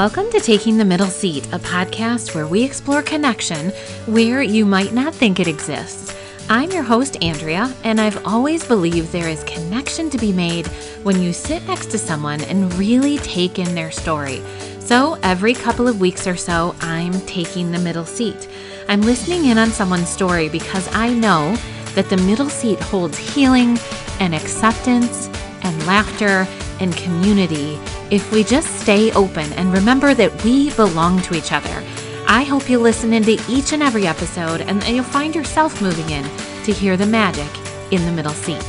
Welcome to Taking the Middle Seat, a podcast where we explore connection where you might not think it exists. I'm your host, Andrea, and I've always believed there is connection to be made when you sit next to someone and really take in their story. So every couple of weeks or so, I'm taking the middle seat. I'm listening in on someone's story because I know that the middle seat holds healing and acceptance and laughter and community if we just stay open and remember that we belong to each other. I hope you listen into each and every episode and that you'll find yourself moving in to hear the magic in the middle seat.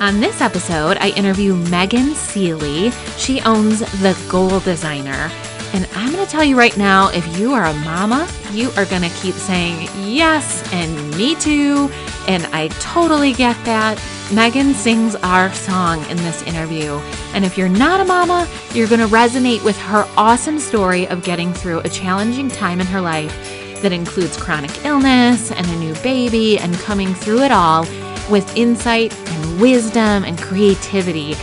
On this episode, I interview Megan Seely. She owns The Goal Designer. And I'm going to tell you right now if you are a mama, you are going to keep saying yes and me too. And I totally get that. Megan sings our song in this interview. And if you're not a mama, you're going to resonate with her awesome story of getting through a challenging time in her life that includes chronic illness and a new baby and coming through it all with insight and wisdom and creativity.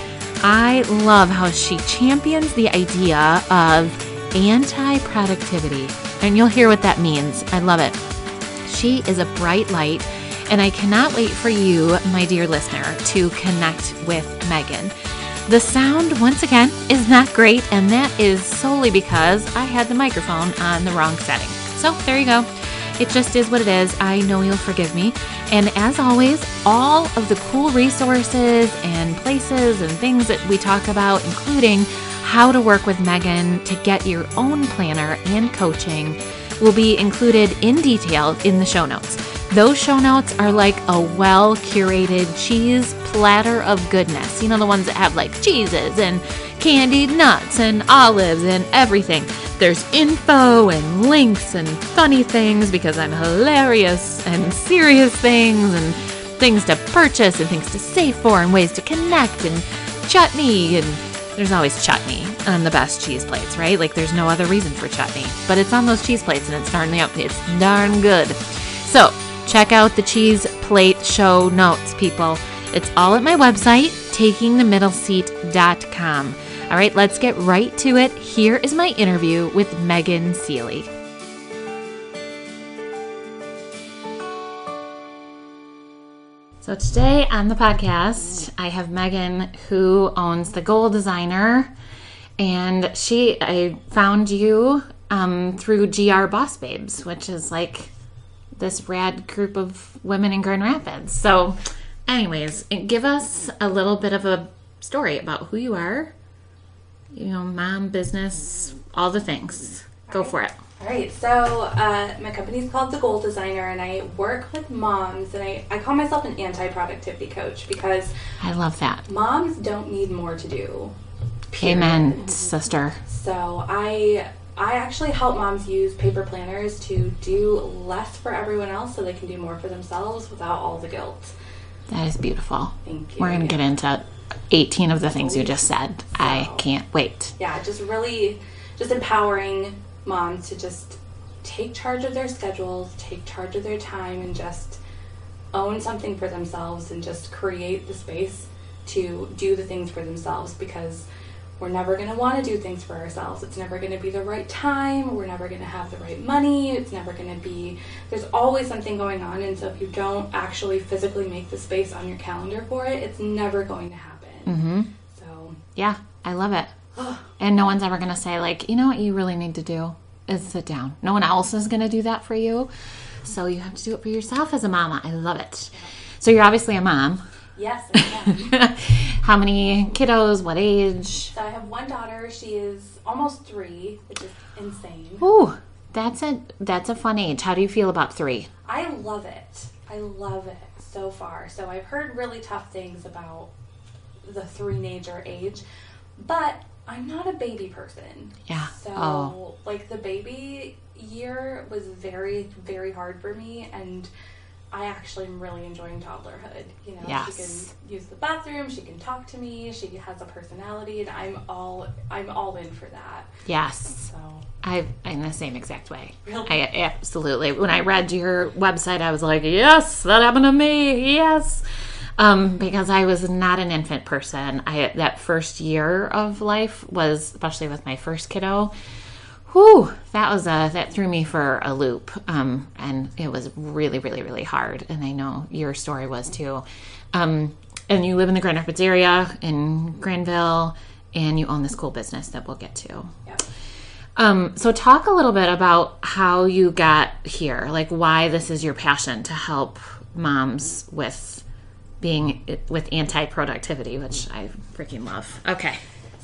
I love how she champions the idea of anti productivity. And you'll hear what that means. I love it. She is a bright light and I cannot wait for you, my dear listener, to connect with Megan. The sound, once again, is not great, and that is solely because I had the microphone on the wrong setting. So there you go. It just is what it is. I know you'll forgive me. And as always, all of the cool resources and places and things that we talk about, including how to work with Megan to get your own planner and coaching, will be included in detail in the show notes. Those show notes are like a well curated cheese platter of goodness. You know, the ones that have like cheeses and candied nuts and olives and everything. There's info and links and funny things because I'm hilarious and serious things and things to purchase and things to save for and ways to connect and chutney and there's always chutney on the best cheese plates, right? Like there's no other reason for chutney, but it's on those cheese plates and it's darn it's darn good. So Check out the cheese plate show notes, people. It's all at my website, takingthemiddleseat.com. All right, let's get right to it. Here is my interview with Megan Seely. So today on the podcast, I have Megan who owns the Goal Designer, and she I found you um, through GR Boss Babes, which is like this rad group of women in Grand Rapids. So, anyways, give us a little bit of a story about who you are, you know, mom, business, all the things. Go for it. All right, so uh, my company is called The Goal Designer, and I work with moms, and I, I call myself an anti productivity coach because I love that. Moms don't need more to do. Period. Amen, sister. So I I actually help moms use paper planners to do less for everyone else so they can do more for themselves without all the guilt. That is beautiful. Thank you. We're going to get into 18 of the things you just said. So, I can't wait. Yeah, just really just empowering moms to just take charge of their schedules, take charge of their time and just own something for themselves and just create the space to do the things for themselves because we're never going to want to do things for ourselves. It's never going to be the right time. We're never going to have the right money. It's never going to be, there's always something going on. And so if you don't actually physically make the space on your calendar for it, it's never going to happen. Mm-hmm. So, yeah, I love it. And no one's ever going to say, like, you know what you really need to do is sit down. No one else is going to do that for you. So you have to do it for yourself as a mama. I love it. So you're obviously a mom. Yes, I How many kiddos? What age? So I have one daughter. She is almost three, which is insane. Ooh, that's a that's a fun age. How do you feel about three? I love it. I love it so far. So I've heard really tough things about the three-nager age, but I'm not a baby person. Yeah. So oh. like the baby year was very very hard for me and I actually am really enjoying toddlerhood. You know, yes. she can use the bathroom, she can talk to me, she has a personality, and I'm all I'm all in for that. Yes. So I I'm the same exact way. Really? I absolutely. When I read your website, I was like, yes, that happened to me. Yes. Um, because I was not an infant person. I that first year of life was, especially with my first kiddo, whew, that was a that threw me for a loop, um, and it was really, really, really hard. And I know your story was too. Um, and you live in the Grand Rapids area in Grandville, and you own this cool business that we'll get to. Yep. Um, so talk a little bit about how you got here, like why this is your passion to help moms with being with anti-productivity, which I freaking love. Okay.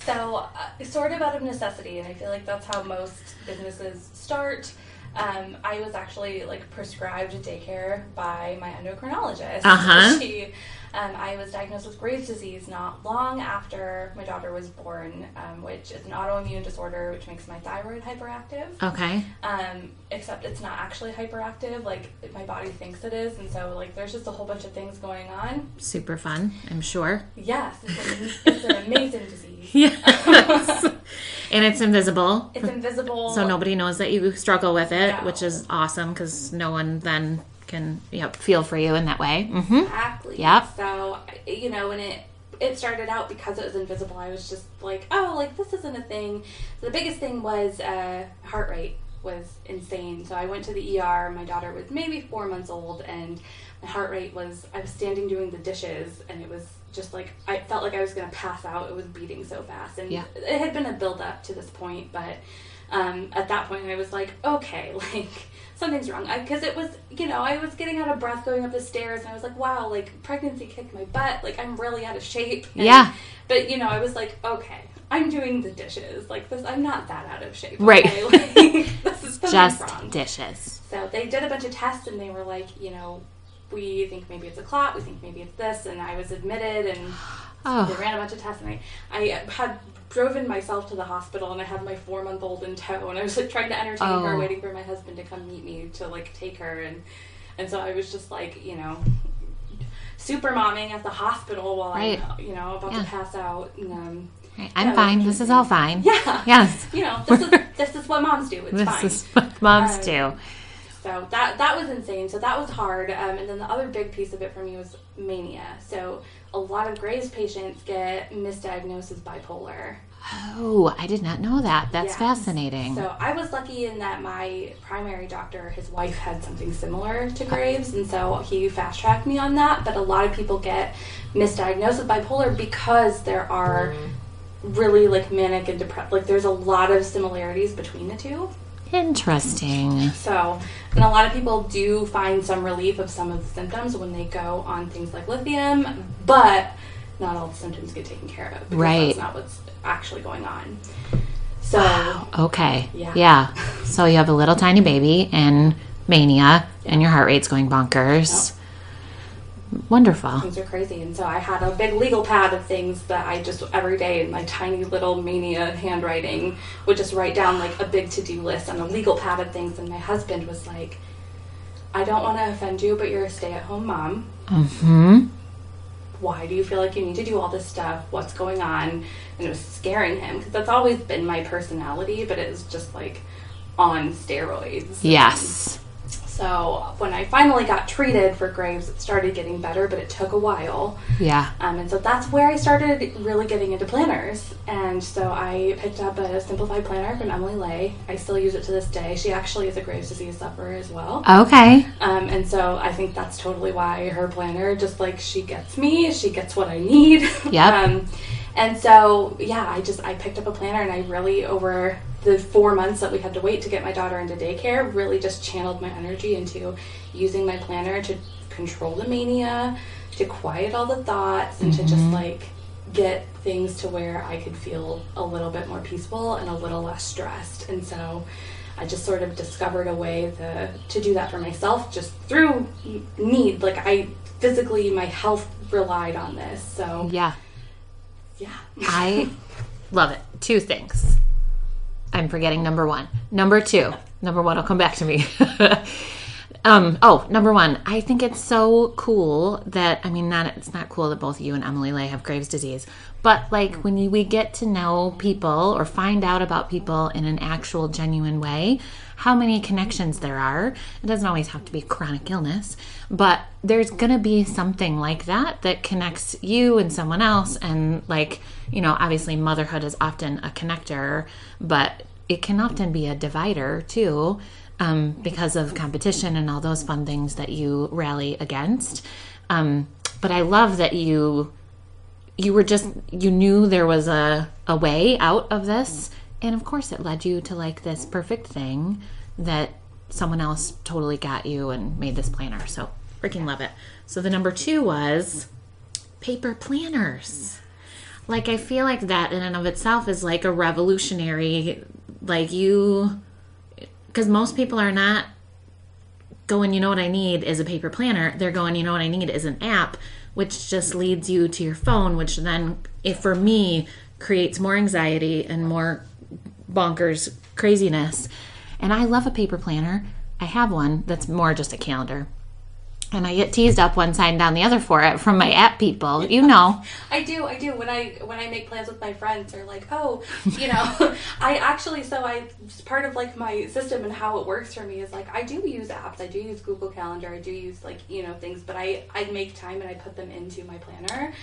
So, uh, sort of out of necessity, and I feel like that's how most businesses start. Um, I was actually like prescribed daycare by my endocrinologist. Uh-huh. She um, I was diagnosed with Graves' disease not long after my daughter was born, um, which is an autoimmune disorder which makes my thyroid hyperactive. Okay. Um, except it's not actually hyperactive, like my body thinks it is, and so like there's just a whole bunch of things going on. Super fun, I'm sure. Yes, it's an, it's an amazing disease. Yes. and it's invisible. It's invisible. So nobody knows that you struggle with it, No. which is awesome because no one then can you know, feel for you in that way. hmm Exactly. Yep. So you know, when it it started out because it was invisible, I was just like, oh, like this isn't a thing. So the biggest thing was uh, heart rate was insane. So I went to the ER. My daughter was maybe four months old, and my heart rate was. I was standing doing the dishes, and it was just like I felt like I was going to pass out. It was beating so fast, and Yeah. it had been a build up to this point, but um, at that point I was like, okay, like something's wrong because it was you know I was getting out of breath going up the stairs and I was like wow like pregnancy kicked my butt like I'm really out of shape And- Yeah. but you know I was like okay I'm doing the dishes like this I'm not that out of shape Right. okay? like, this is Just wrong dishes. so they did a bunch of tests and they were like you know we think maybe it's a clot we think maybe it's this and I was admitted and they Oh, ran a bunch of tests, and I, I had driven myself to the hospital, and I had my four month old in tow, and I was like trying to entertain her, Oh. waiting for my husband to come meet me to like take her, and and so I was just like you know, super momming at the hospital while Right. I'm you know about Yeah. to pass out, and um, right, I'm Yeah, fine. This is all fine. yeah, Yes. you know this is this is what moms do. It's This fine. is what moms Um, do. So that that was insane. So that was hard. Um, and then the other big piece of it for me was mania. So a lot of Graves patients get misdiagnosed as bipolar. Oh, I did not know that. That's Yes. fascinating. So I was lucky in that my primary doctor, his wife had something similar to Graves, and so he fast tracked me on that. But a lot of people get misdiagnosed with bipolar because there are really like manic and depressed. Like there's a lot of similarities between the two. Interesting. So, and a lot of people do find some relief of some of the symptoms when they go on things like lithium, but not all the symptoms get taken care of. Because Right. That's not what's actually going on. So, Okay. Yeah. Yeah. So you have a little tiny baby and mania, and your heart rate's going bonkers. Wonderful. things are crazy. And so I had a big legal pad of things that I just every day in my tiny little mania of handwriting would just write down like a big to do list on a legal pad of things. And my husband was like, I don't want to offend you, but you're a stay at home mom. Hmm. why do you feel like you need to do all this stuff? What's going on? And it was scaring him because that's always been my personality, but it was just like on steroids. Yes. So when I finally got treated for Graves, it started getting better, but it took a while. Yeah. Um, and so that's where I started really getting into planners. And so I picked up a simplified planner from Emily Ley. I still use it to this day. She actually is a Graves' disease sufferer as well. Okay. Um, and so I think that's totally why her planner, just like she gets me, she gets what I need. Yep. um, and so yeah, I just I picked up a planner and I really over the four months that we had to wait to get my daughter into daycare, really just channeled my energy into using my planner to control the mania, to quiet all the thoughts, and to just mm-hmm. like get things to where I could feel a little bit more peaceful and a little less stressed. And so I just sort of discovered a way to, to do that for myself just through need. Like I physically, my health relied on this. So Yeah. yeah. I love it. Two things. I'm forgetting number one. Number two. Number one will come back to me. Um, oh, number one, I think it's so cool that I mean, not it's not cool that both you and Emily Ley have Graves' disease, but like when we get to know people or find out about people in an actual, genuine way, how many connections there are. It doesn't always have to be chronic illness, but there's gonna be something like that that connects you and someone else, and like you know, obviously, motherhood is often a connector, but it can often be a divider too um, because of competition and all those fun things that you rally against. Um, but I love that you you were just you knew there was a, a way out of this and of course it led you to like this perfect thing that someone else totally got you and made this planner. So freaking love it. So the number two was paper planners. Like i feel like that in and of itself is like a revolutionary like you because most people are not going, you know what I need is a paper planner. They're going, you know what I need is an app, which just leads you to your phone, which then, if for me, creates more anxiety and more bonkers craziness. And I love a paper planner. I have one that's more just a calendar and I get teased up one side and down the other for it from my app people. You know. I do, I do. When I when I make plans with my friends, they're like, "Oh, you know, I actually." So I part of like my system and how it works for me is like I do use apps. I do use Google Calendar. I do use like you know things, but I I make time and I put them into my planner.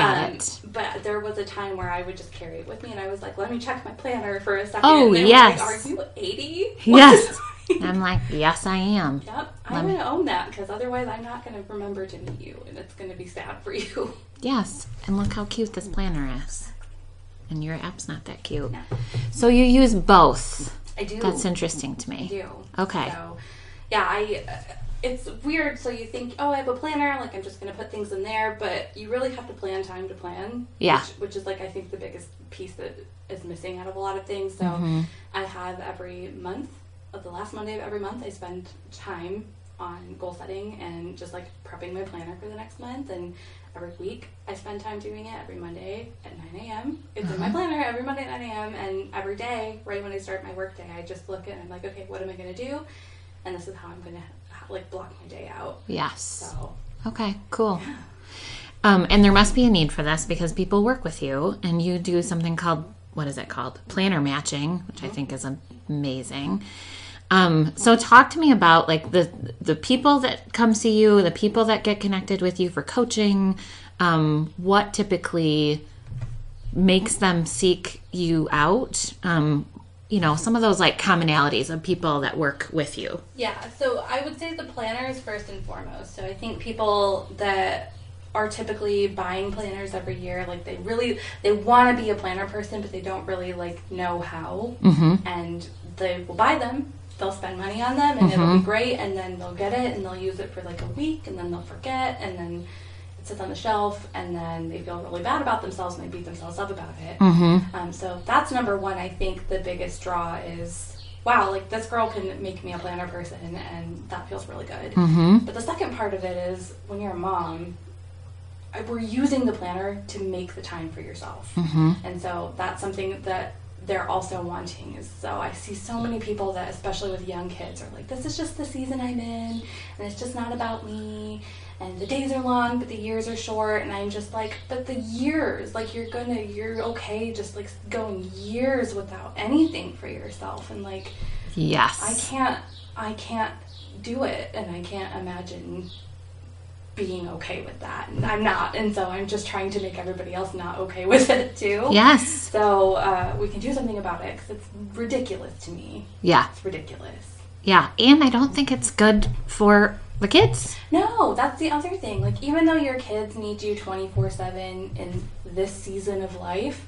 Got um, it. But there was a time where I would just carry it with me, and I was like, "Let me check my planner for a second. Oh yes. Like, Are you eighty? Yes. I'm like, yes, I am. Yep, I'm going to own that because otherwise, I'm not going to remember to meet you, and it's going to be sad for you. Yes, and look how cute this planner is. And your app's not that cute. No. So you use both. I do. That's interesting to me. I do. Okay. So, yeah, I. Uh, it's weird. So you think, oh, I have a planner, like I'm just going to put things in there, but you really have to plan time to plan. Yeah. Which, which is like I think the biggest piece that is missing out of a lot of things. So mm-hmm. I have every month of the last Monday of every month, I spend time on goal setting and just like prepping my planner for the next month. And every week, I spend time doing it every Monday at 9 a.m. It's uh-huh. in my uh-huh. planner every Monday at 9 a.m. And every day, right when I start my work day, I just look and I'm like, okay, what am I going to do? And this is how I'm going to like block my day out. Yes. So. Okay, cool. Yeah. Um, and there must be a need for this because people work with you and you do something called what is it called? Planner matching, which I mm-hmm. think is amazing. Um, so talk to me about like the the people that come see you, the people that get connected with you for coaching. Um, what typically makes them seek you out? Um, you know, some of those like commonalities of people that work with you. Yeah, so I would say the planners first and foremost. So I think people that are typically buying planners every year like they really they want to be a planner person but they don't really like know how mm-hmm. and they will buy them they'll spend money on them and mm-hmm. it'll be mm-hmm. great and then they'll get it and they'll use it for like a week and then they'll forget and then sits on the shelf and then they feel really bad about themselves and they beat themselves up about it mm-hmm. um, so that's number one i think the biggest draw is wow like this girl can make me a planner person and that feels really good mm-hmm. but the second part of it is when you're a mom we're using the planner to make the time for yourself mm-hmm. and so that's something that they're also wanting is so I see so many people that especially with young kids are like this is just the season I'm in and it's just not about me and the days are long but the years are short and I'm just like but the years like you're gonna you're okay just like going years without anything for yourself and like yes I can't I can't do it and I can't imagine being okay with that. And I'm not, and so I'm just trying to make everybody else not okay with it too. Yes. So uh, we can do something about it because it's ridiculous to me. Yeah. It's ridiculous. Yeah, and I don't think it's good for the kids. No, that's the other thing. Like, even though your kids need you 24 7 in this season of life,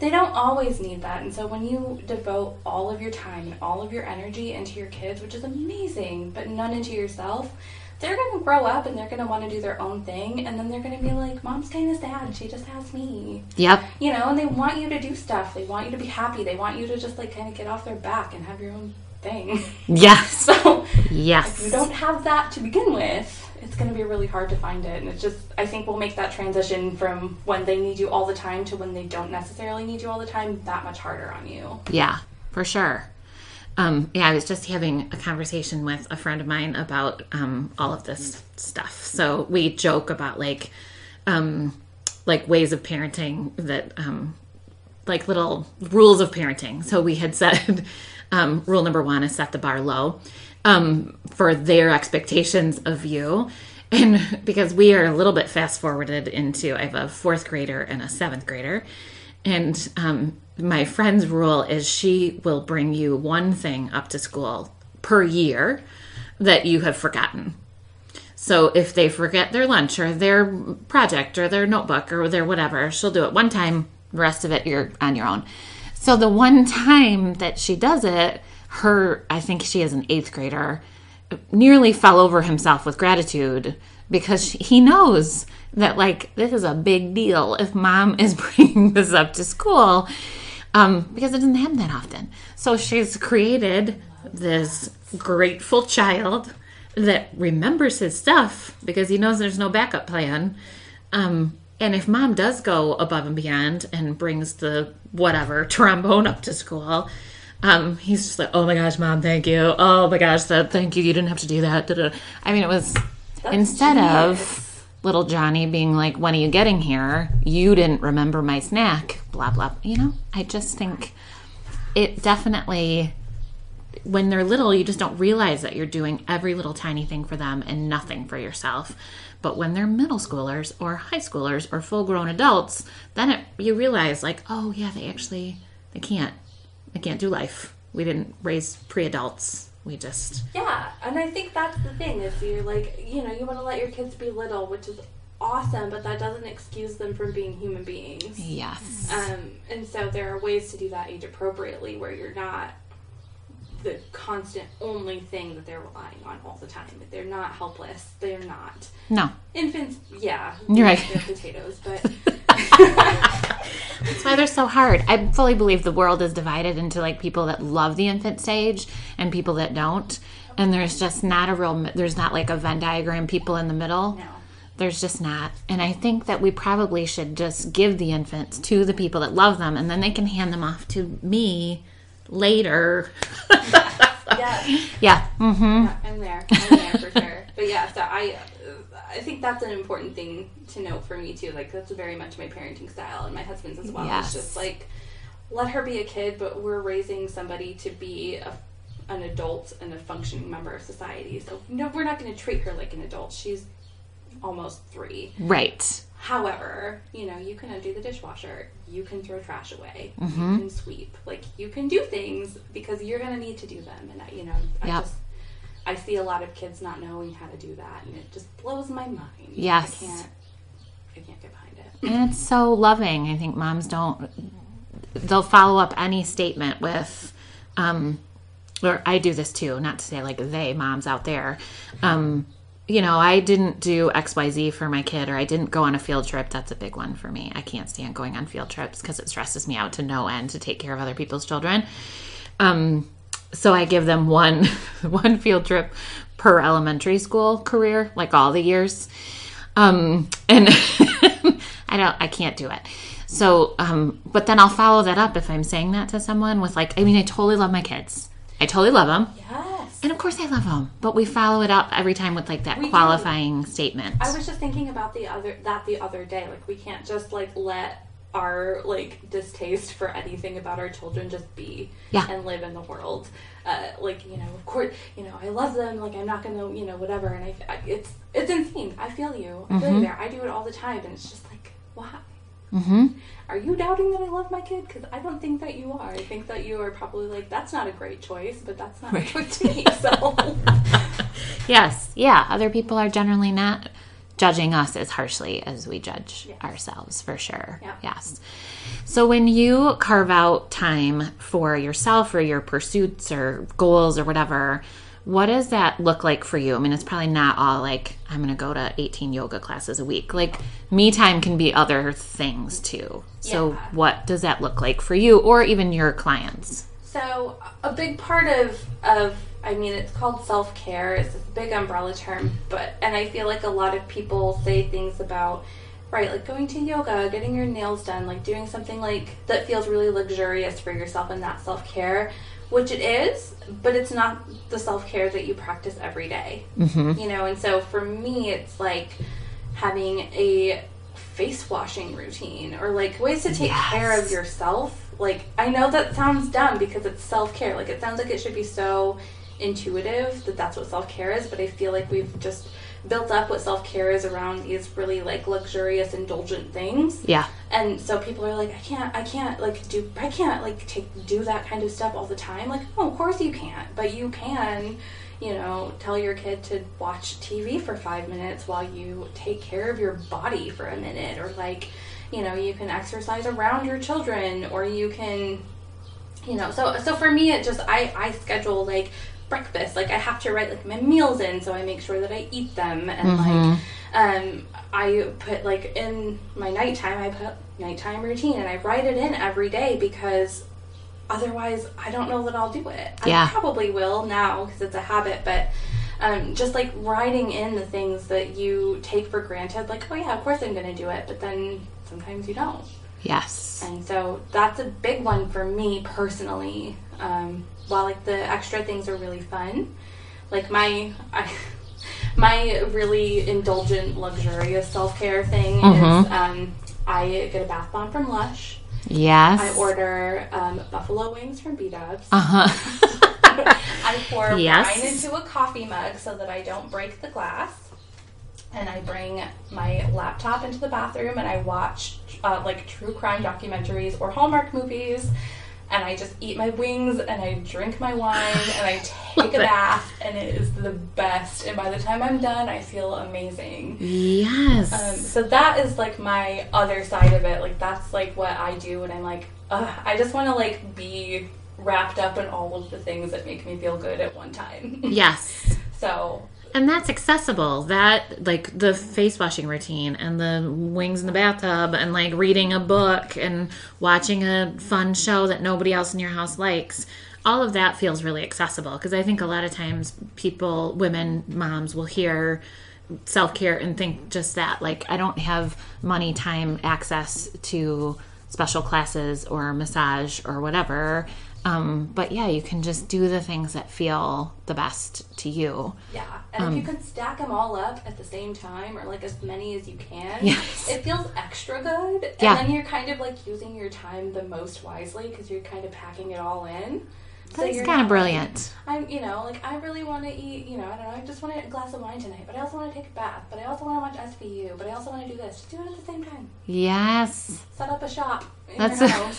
they don't always need that. And so when you devote all of your time and all of your energy into your kids, which is amazing, but none into yourself, they're going to grow up and they're going to want to do their own thing and then they're going to be like mom's kind of sad she just has me. Yep. You know and they want you to do stuff. They want you to be happy. They want you to just like kind of get off their back and have your own thing. Yes so yes if you don't have that to begin with it's going to be really hard to find it and it's just i think we'll make that transition from when they need you all the time to when they don't necessarily need you all the time that much harder on you yeah for sure um, yeah, I was just having a conversation with a friend of mine about um, all of this stuff. So we joke about like, um, like ways of parenting that, um, like little rules of parenting. So we had said, um, rule number one is set the bar low um, for their expectations of you. And because we are a little bit fast forwarded into, I have a fourth grader and a seventh grader. And um, my friend's rule is she will bring you one thing up to school per year that you have forgotten. So if they forget their lunch or their project or their notebook or their whatever, she'll do it one time. The rest of it, you're on your own. So the one time that she does it, her, I think she is an eighth grader, nearly fell over himself with gratitude because he knows that like this is a big deal if mom is bringing this up to school um, because it doesn't happen that often. So she's created this grateful child that remembers his stuff because he knows there's no backup plan. Um, and if mom does go above and beyond and brings the whatever trombone up to school, um, he's just like, "Oh my gosh, mom, thank you. Oh my gosh, that thank you. You didn't have to do that." I mean, it was That's instead genius. of little Johnny being like, "When are you getting here? You didn't remember my snack." Blah blah. You know, I just think it definitely when they're little, you just don't realize that you're doing every little tiny thing for them and nothing for yourself. But when they're middle schoolers or high schoolers or full grown adults, then it, you realize, like, oh yeah, they actually they can't they can't do life. We didn't raise pre adults. We just Yeah, and I think that's the thing is you're like, you know, you want to let your kids be little, which is awesome, but that doesn't excuse them from being human beings. yes, Um, and so there are ways to do that age appropriately where you're not the constant only thing that they're relying on all the time. They're not helpless. They're not no. infants. Yeah, You're right. They're potatoes, but That's why they're so hard. I fully believe the world is divided into like people that love the infant stage and people that don't. And there's just not a real, there's not like a Venn diagram people in the middle. no. There's just not. And I think that we probably should just give the infants to the people that love them and then they can hand them off to me later. Yeah. yeah. Mm-hmm. Yeah, I'm there. I'm there for sure. But yeah, so I, I think that's an important thing to note for me too. Like that's very much my parenting style, and my husband's as well. Yes. It's just like let her be a kid, but we're raising somebody to be a, an adult and a functioning member of society. So no, we're not going to treat her like an adult. She's almost three. Right. However, you know, you can undo the dishwasher, you can throw trash away, Mm-hmm. you can sweep. Like you can do things because you're gonna need to do them. And I, you know, I Yep. just I see a lot of kids not knowing how to do that, and it just blows my mind. Yes. I can't. I can't get behind it. And it's so loving. I think moms don't, they'll follow up any statement with, um, or I do this too, not to say like they moms out there. Um, you know, I didn't do XYZ for my kid, or I didn't go on a field trip. That's a big one for me. I can't stand going on field trips because it stresses me out to no end to take care of other people's children. Um, so I give them one one field trip per elementary school career, like all the years. Um, and I don't, I can't do it. So, um, but then I'll follow that up if I'm saying that to someone with like, I mean, I totally love my kids. I totally love them. Yes. And of course I love them, but we follow it up every time with like that We do. qualifying statement. I was just thinking about the other that the other day. Like we can't just like let our like distaste for anything about our children just be Yeah. and live in the world. Uh, like you know, of course, you know, I love them. Like I'm not gonna, you know, whatever. And I, I it's it's insane. I feel you. I feel you there. I do it all the time, and it's just like, why? mm-hmm. Are you doubting that I love my kid? Because I don't think that you are. I think that you are probably like, that's not a great choice, but that's not a choice to me. So Yes, yeah. Other people are generally not judging us as harshly as we judge Yes. ourselves, for sure. Yeah. Yes. So when you carve out time for yourself or your pursuits or goals or whatever, what does that look like for you? I mean, it's probably not all like I'm going to go to 18 yoga classes a week. Like me time can be other things too. So Yeah. what does that look like for you or even your clients? So a big part of of I mean it's called self care. It's this big umbrella term, but and I feel like a lot of people say things about right like going to yoga, getting your nails done, like doing something like that feels really luxurious for yourself and that self care. which it is, but it's not the self care that you practice every day. Mm-hmm. You know, and so for me, it's like having a face washing routine or like ways to take Yes. care of yourself. Like, I know that sounds dumb because it's self care. Like, it sounds like it should be so intuitive that that's what self care is, but I feel like we've just built up what self care is around these really like luxurious, indulgent things Yeah. and so people are like i can't i can't like do i can't like take do that kind of stuff all the time like oh of course you can't but you can you know tell your kid to watch tv for five minutes while you take care of your body for a minute or like you know you can exercise around your children or you can you know so so for me it just i i schedule like breakfast like i have to write like my meals in so i make sure that i eat them and like um i put like in my nighttime i put nighttime routine and i write it in every day because otherwise i don't know that i'll do it Yeah. i probably will now because it's a habit but um, just like writing in the things that you take for granted like oh yeah of course i'm gonna do it but then sometimes you don't Yes. and so that's a big one for me personally. Um, while like the extra things are really fun, like my I, my really indulgent, luxurious self care thing is um, I get a bath bomb from Lush. Yes. I order um, buffalo wings from B Dubs. Uh huh. I pour Yes. wine into a coffee mug so that I don't break the glass. And I bring my laptop into the bathroom and I watch uh, like true crime documentaries or Hallmark movies. And I just eat my wings and I drink my wine and I take a bath and it is the best. And by the time I'm done, I feel amazing. yes. Um, so that is like my other side of it. Like that's like what I do, and I'm like, Ugh, I just want to like be wrapped up in all of the things that make me feel good at one time. yes. so And that's accessible. That like the face washing routine and the wings in the bathtub and like reading a book and watching a fun show that nobody else in your house likes. All of that feels really accessible because I think a lot of times people, women, moms will hear self care and think just that. Like, I don't have money, time, access to special classes or massage or whatever. Um, but yeah, you can just do the things that feel the best to you. yeah, and if you can stack them all up at the same time, or like as many as you can, Yes. it feels extra good. And Yeah. then you're kind of like using your time the most wisely because you're kind of packing it all in. That's you're kind of brilliant. I'm, you know, like I really want to eat, you know, I don't know, I just want a glass of wine tonight, but I also want to take a bath, but I also want to watch SVU, but I also want to do this. Just do it at the same time. Yes, Set up a shop in That's a-.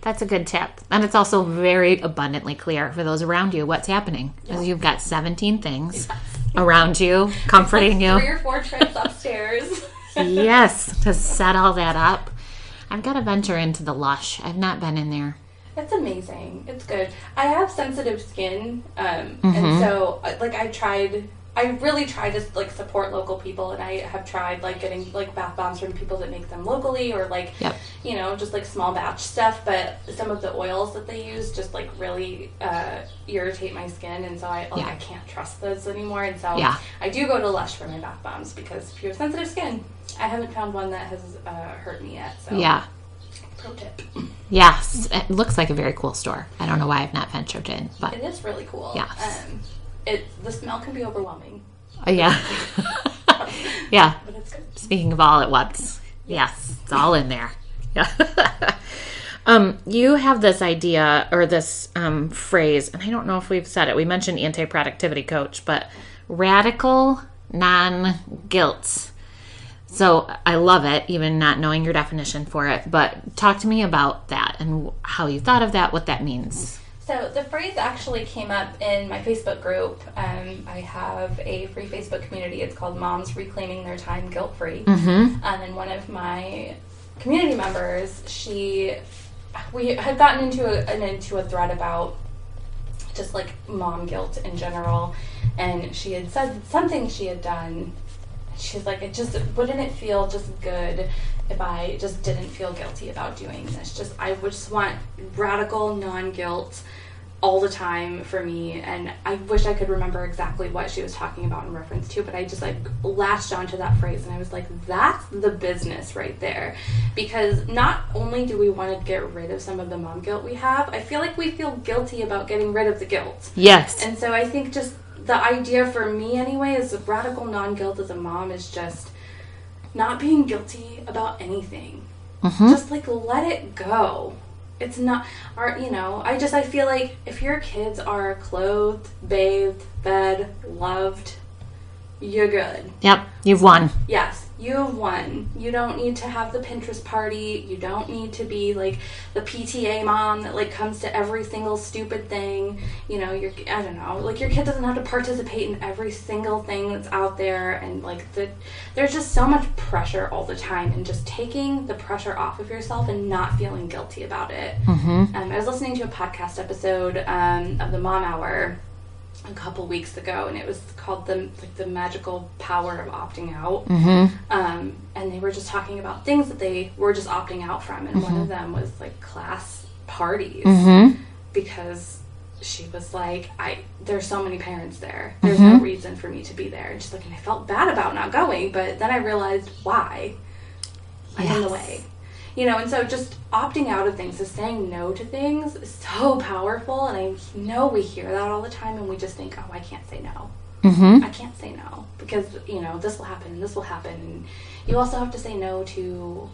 that's a good tip. And it's also very abundantly clear for those around you what's happening. Because you've got 17 things around you, comforting Three you. or four trips upstairs. Yes, to set all that up. I've got to venture into the Lush. I've not been in there. It's amazing. It's good. I have sensitive skin, um, Mm-hmm. and so uh, like I tried. I really try to like support local people, and I have tried like getting like bath bombs from people that make them locally, or like Yep. you know just like small batch stuff. But some of the oils that they use just like really uh, irritate my skin, and so I like Yeah. I can't trust those anymore. And so Yeah. I do go to Lush for my bath bombs because if you have sensitive skin, I haven't found one that has uh, hurt me yet. So Yeah. pro tip. Yes. It looks like a very cool store. I don't know why I've not ventured in, but It is really cool. Yes. Um, it the smell can be overwhelming, oh, yeah. yeah. but it's good. Speaking of all at once, yes, it's all in there. Yeah. um, you have this idea or this um, phrase, and I don't know if we've said it. We mentioned anti-productivity coach, but radical non-guilt. So I love it, even not knowing your definition for it. But talk to me about that and how you thought of that, what that means. So the phrase actually came up in my Facebook group. Um, I have a free Facebook community. It's called Moms Reclaiming Their Time Guilt Free. Mm-hmm. Um, and one of my community members, she, we had gotten into a, an, into a thread about just like mom guilt in general, and she had said something she had done. She's like, it just wouldn't it feel just good if I just didn't feel guilty about doing this? Just I would just want radical non guilt all the time for me and I wish I could remember exactly what she was talking about in reference to but I just like latched onto that phrase and I was like that's the business right there. Because not only do we want to get rid of some of the mom guilt we have I feel like we feel guilty about getting rid of the guilt. Yes. and so I think just the idea for me anyway is radical non-guilt as a mom is just not being guilty about anything. Mm-hmm. Just like let it go it's not our you know i just i feel like if your kids are clothed bathed fed loved you're good. Yep. You've won. yes you have won. You don't need to have the pinterest party. You don't need to be like the pta mom that like comes to every single stupid thing. You know your i don't know. Like your kid doesn't have to participate in every single thing that's out there. And like the there's just so much pressure all the time. And just taking the pressure off of yourself and not feeling guilty about it. Um, i was listening to a podcast episode um, of the mom hour a couple weeks ago, and it was called the like the magical power of opting out. Mm-hmm. Um, and they were just talking about things that they were just opting out from, and one of mm-hmm. them was like class parties mm-hmm. because she was like, I there's so many parents there. There's no reason for me to be there. And she's like, and I felt bad about not going, but then I realized why. I'm in the way. You know, and so just opting out of things, just saying no to things is so powerful. And I know we hear that all the time and we just think, oh, I can't say no. Mm-hmm. I can't say no because, you know, this will happen and this will happen. And you also have to say no to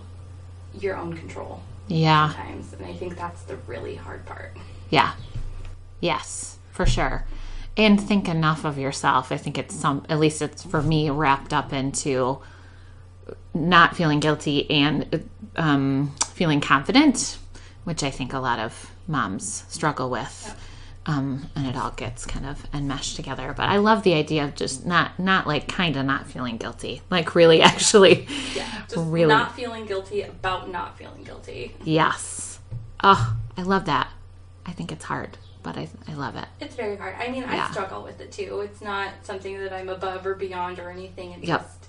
your own control Yeah. sometimes. And I think that's the really hard part. Yeah. Yes, for sure. And think enough of yourself. I think it's some, at least it's for me, wrapped up into not feeling guilty and um, feeling confident, which I think a lot of moms struggle with. Um, and it all gets kind of enmeshed together. But I love the idea of just not, not like kind of not feeling guilty, like really actually. Yeah. Just Really? not feeling guilty about not feeling guilty. Yes. Oh, I love that. I think it's hard, but I, I love it. It's very hard. I mean, Yeah. I struggle with it too. It's not something that I'm above or beyond or anything. It's Yep. just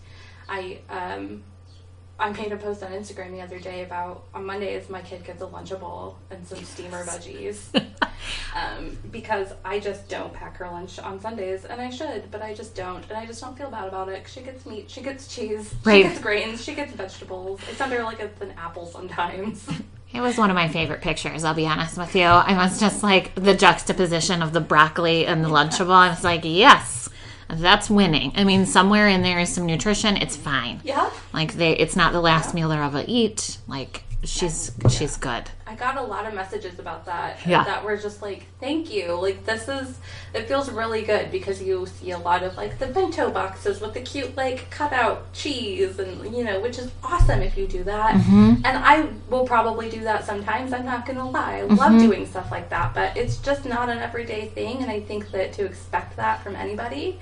I um I made a post on Instagram the other day about on Mondays my kid gets a Lunchable and some steamer veggies. um, because I just don't pack her lunch on Sundays and I should, but I just don't and I just don't feel bad about it. She gets meat, she gets cheese, Right. she gets grains, she gets vegetables. It's under like it's an apple sometimes. It was one of my favorite pictures, I'll be honest with you. I was just like the juxtaposition of the broccoli and the Lunchable. I was like, yes, that's winning. I mean, somewhere in there is some nutrition. It's fine. yeah. Like they, it's not the last meal they'll ever eat. Like she's she's good. I got a lot of messages about that. Yeah. That were just like, thank you. Like, this is, it feels really good because you see a lot of like the bento boxes with the cute, like, cutout cheese, and you know, which is awesome if you do that. Mm-hmm. And I will probably do that sometimes. I'm not going to lie. I love mm-hmm. doing stuff like that, but it's just not an everyday thing. And I think that to expect that from anybody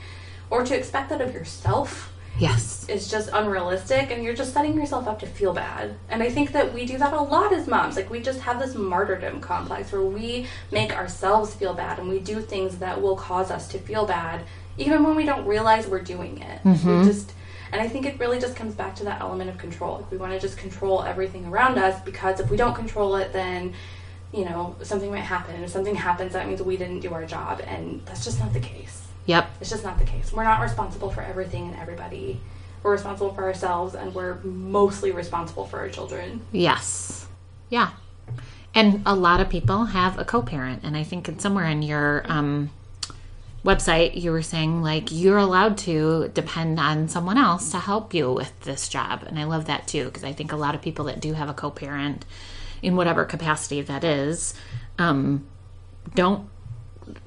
or to expect that of yourself Yes. is just unrealistic and you're just setting yourself up to feel bad. And I think that we do that a lot as moms. Like we just have this martyrdom complex where we make ourselves feel bad and we do things that will cause us to feel bad even when we don't realize we're doing it. We mm-hmm. just and I think it really just comes back to that element of control. Like we want to just control everything around us because if we don't control it then you know, something might happen. And if something happens, that means we didn't do our job. And that's just not the case. Yep. It's just not the case. We're not responsible for everything and everybody. We're responsible for ourselves, and we're mostly responsible for our children. Yes. Yeah. And a lot of people have a co-parent, and I think it's somewhere in your um, website you were saying like you're allowed to depend on someone else to help you with this job, and I love that too because I think a lot of people that do have a co-parent, in whatever capacity that is, um, don't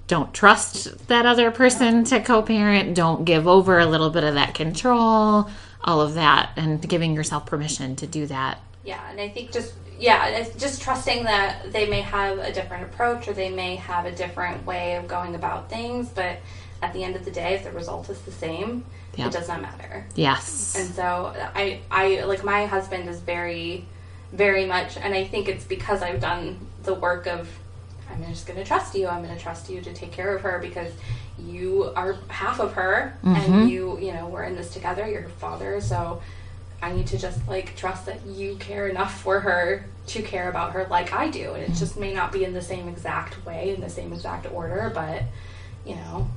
don't trust that other person to co-parent don't give over a little bit of that control all of that and giving yourself permission to do that Yeah, and I think just yeah, just trusting that they may have a different approach or they may have a different way of going about things, but at the end of the day, if the result is the same, Yeah. it does not matter. yes And so I I like my husband is very very much and I think it's because I've done the work of I'm just going to trust you. I'm going to trust you to take care of her because you are half of her and mm-hmm. you, you know, we're in this together. You're her father, so I need to just like trust that you care enough for her to care about her like I do. And it mm-hmm. just may not be in the same exact way, in the same exact order, but you know,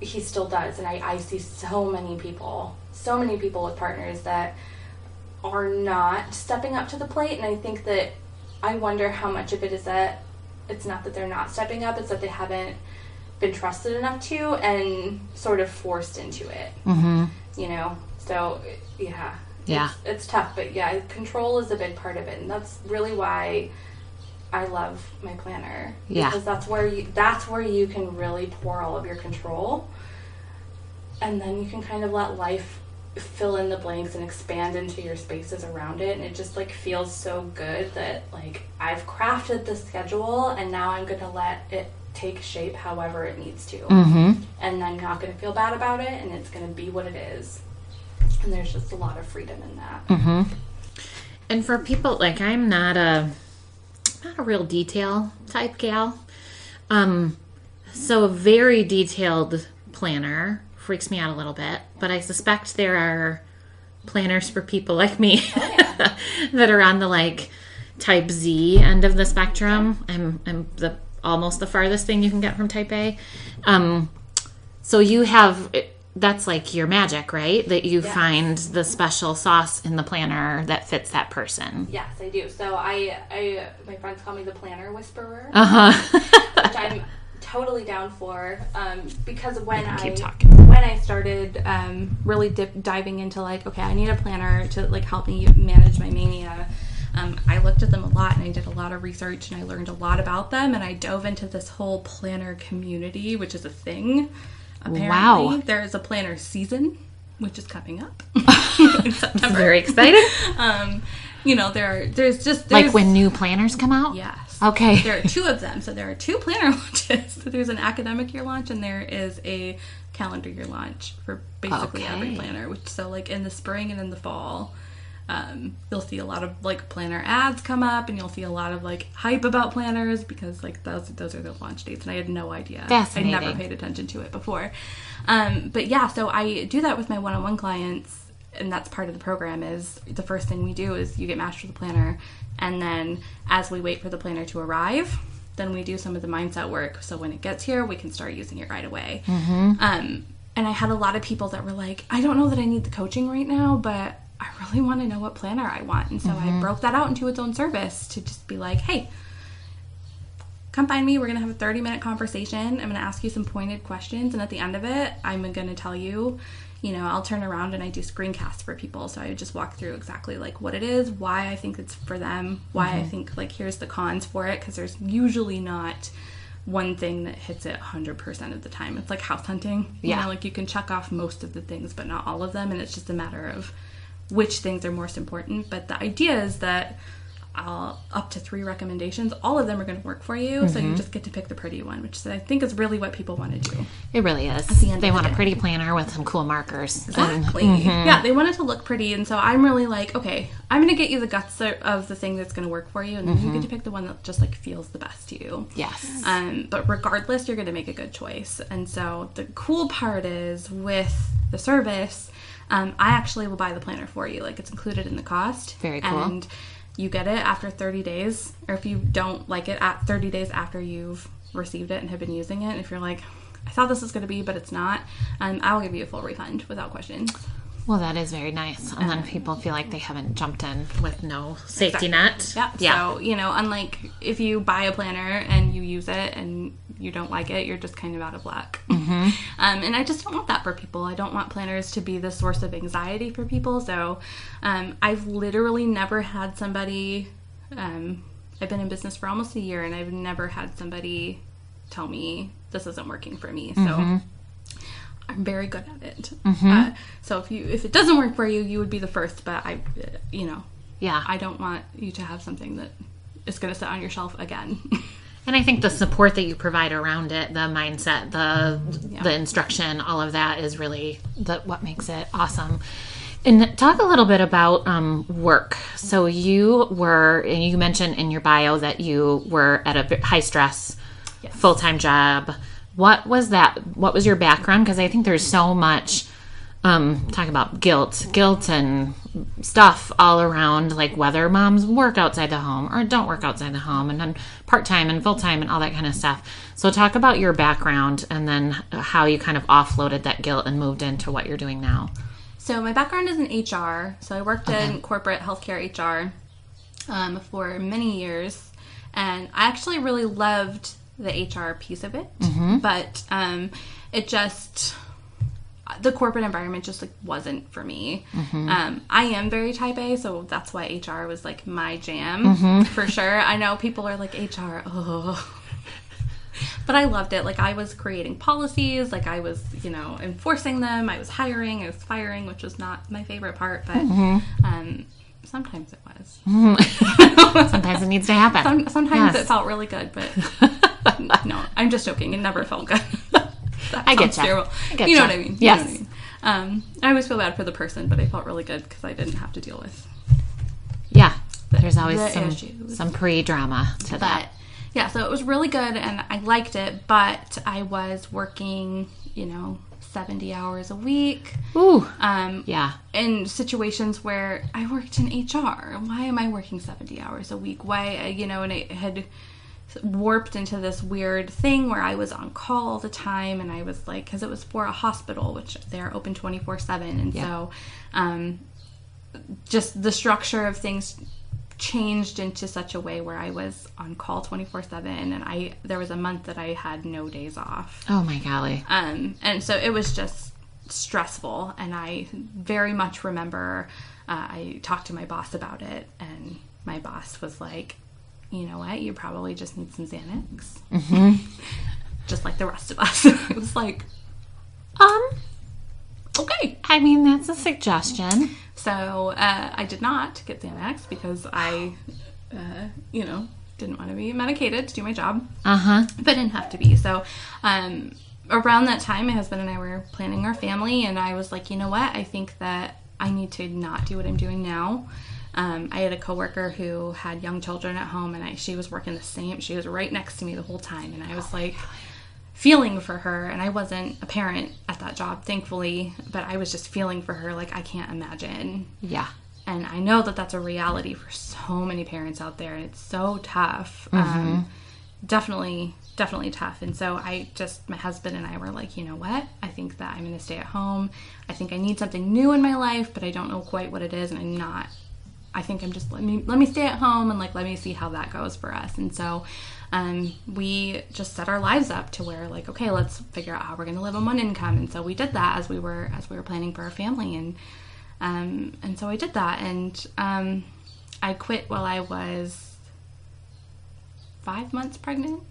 he still does. And I, I see so many people, so many people with partners that are not stepping up to the plate. And I think that I wonder how much of it is that it's not that they're not stepping up, it's that they haven't been trusted enough to and sort of forced into it. Mm-hmm. You know? So, yeah. Yeah. It's, it's tough, but yeah, control is a big part of it. And that's really why I love my planner. Yeah. Because that's where you that's where you can really pour all of your control. And then you can kind of let life fill in the blanks and expand into your spaces around it and it just like feels so good that like I've crafted the schedule and now I'm going to let it take shape however it needs to. Mm-hmm. And I'm not going to feel bad about it and it's going to be what it is. And there's just a lot of freedom in that. Mm-hmm. And for people like I'm not a not a real detail type gal. Um so a very detailed planner freaks me out a little bit, but I suspect there are planners for people like me that are on the like type Z end of the spectrum. I'm I'm the almost the farthest thing you can get from type A. Um so you have that's like your magic, right? That you Yes. find the special sauce in the planner that fits that person. Yes, I do. So I, I, my friends call me the planner whisperer, Uh huh. which I'm totally down for. Um, because when I talking. when I started um, really dip, diving into like, okay, I need a planner to like help me manage my mania. Um, I looked at them a lot and I did a lot of research and I learned a lot about them and I dove into this whole planner community, which is a thing. Apparently, Wow. there is a planner season, which is coming up in September. Very exciting. um, you know, there are, there's just there's, like when new planners come out? yes, Okay. there are two of them. So there are two planner launches. So there's an academic year launch and there is a calendar year launch for basically every planner. Which so like in the spring and in the fall, um, you'll see a lot of like planner ads come up, and you'll see a lot of like hype about planners because like those those are the launch dates, and I had no idea. I never paid attention to it before. Um, but yeah, so I do that with my one-on-one clients, and that's part of the program. Is the first thing we do is you get matched with a planner, and then as we wait for the planner to arrive. Then we do some of the mindset work. So when it gets here, we can start using it right away. Um, and I had a lot of people that were like, I don't know that I need the coaching right now, but I really want to know what planner I want. And so I broke that out into its own service to just be like, hey, come find me. We're going to have a 30 minute conversation. I'm going to ask you some pointed questions. And at the end of it, I'm going to tell you, you know, I'll turn around and I do screencasts for people. So I just walk through exactly like what it is, why I think it's for them, why I mm-hmm. think like here's the cons for it. Cause there's usually not one thing that hits it 100% of the time. It's like house hunting. You Yeah. know, like you can check off most of the things, but not all of them. And it's just a matter of which things are most important. But the idea is that I'll, up to three recommendations, all of them are going to work for you. So you just get to pick the pretty one, which I think is really what people want to do. It really is. the end They want the a pretty planner with some cool markers. And- Exactly. Yeah, they want it to look pretty, and so I'm really like, okay, I'm gonna get you the guts of- the thing that's gonna work for you, and then you get to pick the one that just like feels the best to you. yes. Um, but regardless, you're going to make a good choice. And so the cool part is with the service, um, I actually will buy the planner for you. Like it's included in the cost. Very cool. And you get it after 30 days, or if you don't like it, at 30 days after you've received it and have been using it. If you're like, I thought this was going to be, but it's not, um, I'll give you a full refund without question. Well, that is very nice. And then people feel like they haven't jumped in with no safety net. Yep. Yeah. So, you know, unlike if you buy a planner and you use it and you don't like it, you're just kind of out of luck. Mm-hmm. Um, and I just don't want that for people. I don't want planners to be the source of anxiety for people. So um, I've literally never had somebody, um, I've been in business for almost a year and I've never had somebody tell me this isn't working for me. So. Mm-hmm. I'm very good at it. Uh, so if you if it doesn't work for you, you would be the first. But I, you know, Yeah. I don't want you to have something that is going to sit on your shelf again. And I think the support that you provide around it, the mindset, the the instruction, all of that is really the, what makes it awesome. And talk a little bit about um, work. So you were, and you mentioned in your bio that you were at a high stress Yes. full time job. What was that? What was your background? Because I think there's so much um, talk about guilt, guilt, and stuff all around like whether moms work outside the home or don't work outside the home and then part-time and full-time and all that kind of stuff. So talk about your background and then how you kind of offloaded that guilt and moved into what you're doing now. So my background is in HR. So I worked in corporate healthcare HR um, for many years, and I actually really loved the HR piece of it. But um, it just the corporate environment just like wasn't for me. Um, I am very type A, so that's why HR was like my jam for sure. I know people are like HR, oh. But I loved it. Like I was creating policies, like I was, you know, enforcing them. I was hiring, I was firing, which was not my favorite part, but um, sometimes it was. sometimes it needs to happen Some, sometimes Yes. it felt really good, but no, I'm just joking. It never felt good. That I get ya. terrible. I get you know what I mean? You know Yes. I mean? Um, I always feel bad for the person, but I felt really good because I didn't have to deal with. yeah there's always the some issues. some pre-drama to But that yeah, so it was really good and I liked it, but I was working, you know, 70 hours a week. Ooh, Um, yeah in situations where I worked in HR. Why am I working 70 hours a week? Why, uh, you know, and it had warped into this weird thing where I was on call all the time and I was like, because it was for a hospital, which they're open 24 7. And so, um, just the structure of things changed into such a way where I was on call 24 7 and I there was a month that I had no days off. oh my golly Um, and so it was just stressful. And I very much remember uh, I talked to my boss about it, and my boss was like, you know what, you probably just need some Xanax. Mm-hmm. just like the rest of us. it was like, um okay. i mean that's a suggestion So uh, I did not get Xanax because I, uh, you know, didn't want to be medicated to do my job. uh-huh but didn't have to be. So, um, around that time, my husband and I were planning our family, and I was like, you know what? I think that I need to not do what I'm doing now. Um, I had a coworker who had young children at home, and I, she was working the same. She was right next to me the whole time, and I was like feeling for her. And I wasn't a parent at that job, thankfully, but I was just feeling for her. Like I can't imagine yeah and I know that that's a reality for so many parents out there, and it's so tough. Um, definitely, definitely tough. And so I just, my husband and I were like, you know what? I think that I'm going to stay at home. I think I need something new in my life, but I don't know quite what it is, and I'm not. I think I'm just let me let me stay at home and like let me see how that goes for us. And so um, we just set our lives up to where like okay, let's figure out how we're going to live on one income. And so we did that as we were as we were planning for our family and. Um, and so I did that, and um, I quit while I was five months pregnant.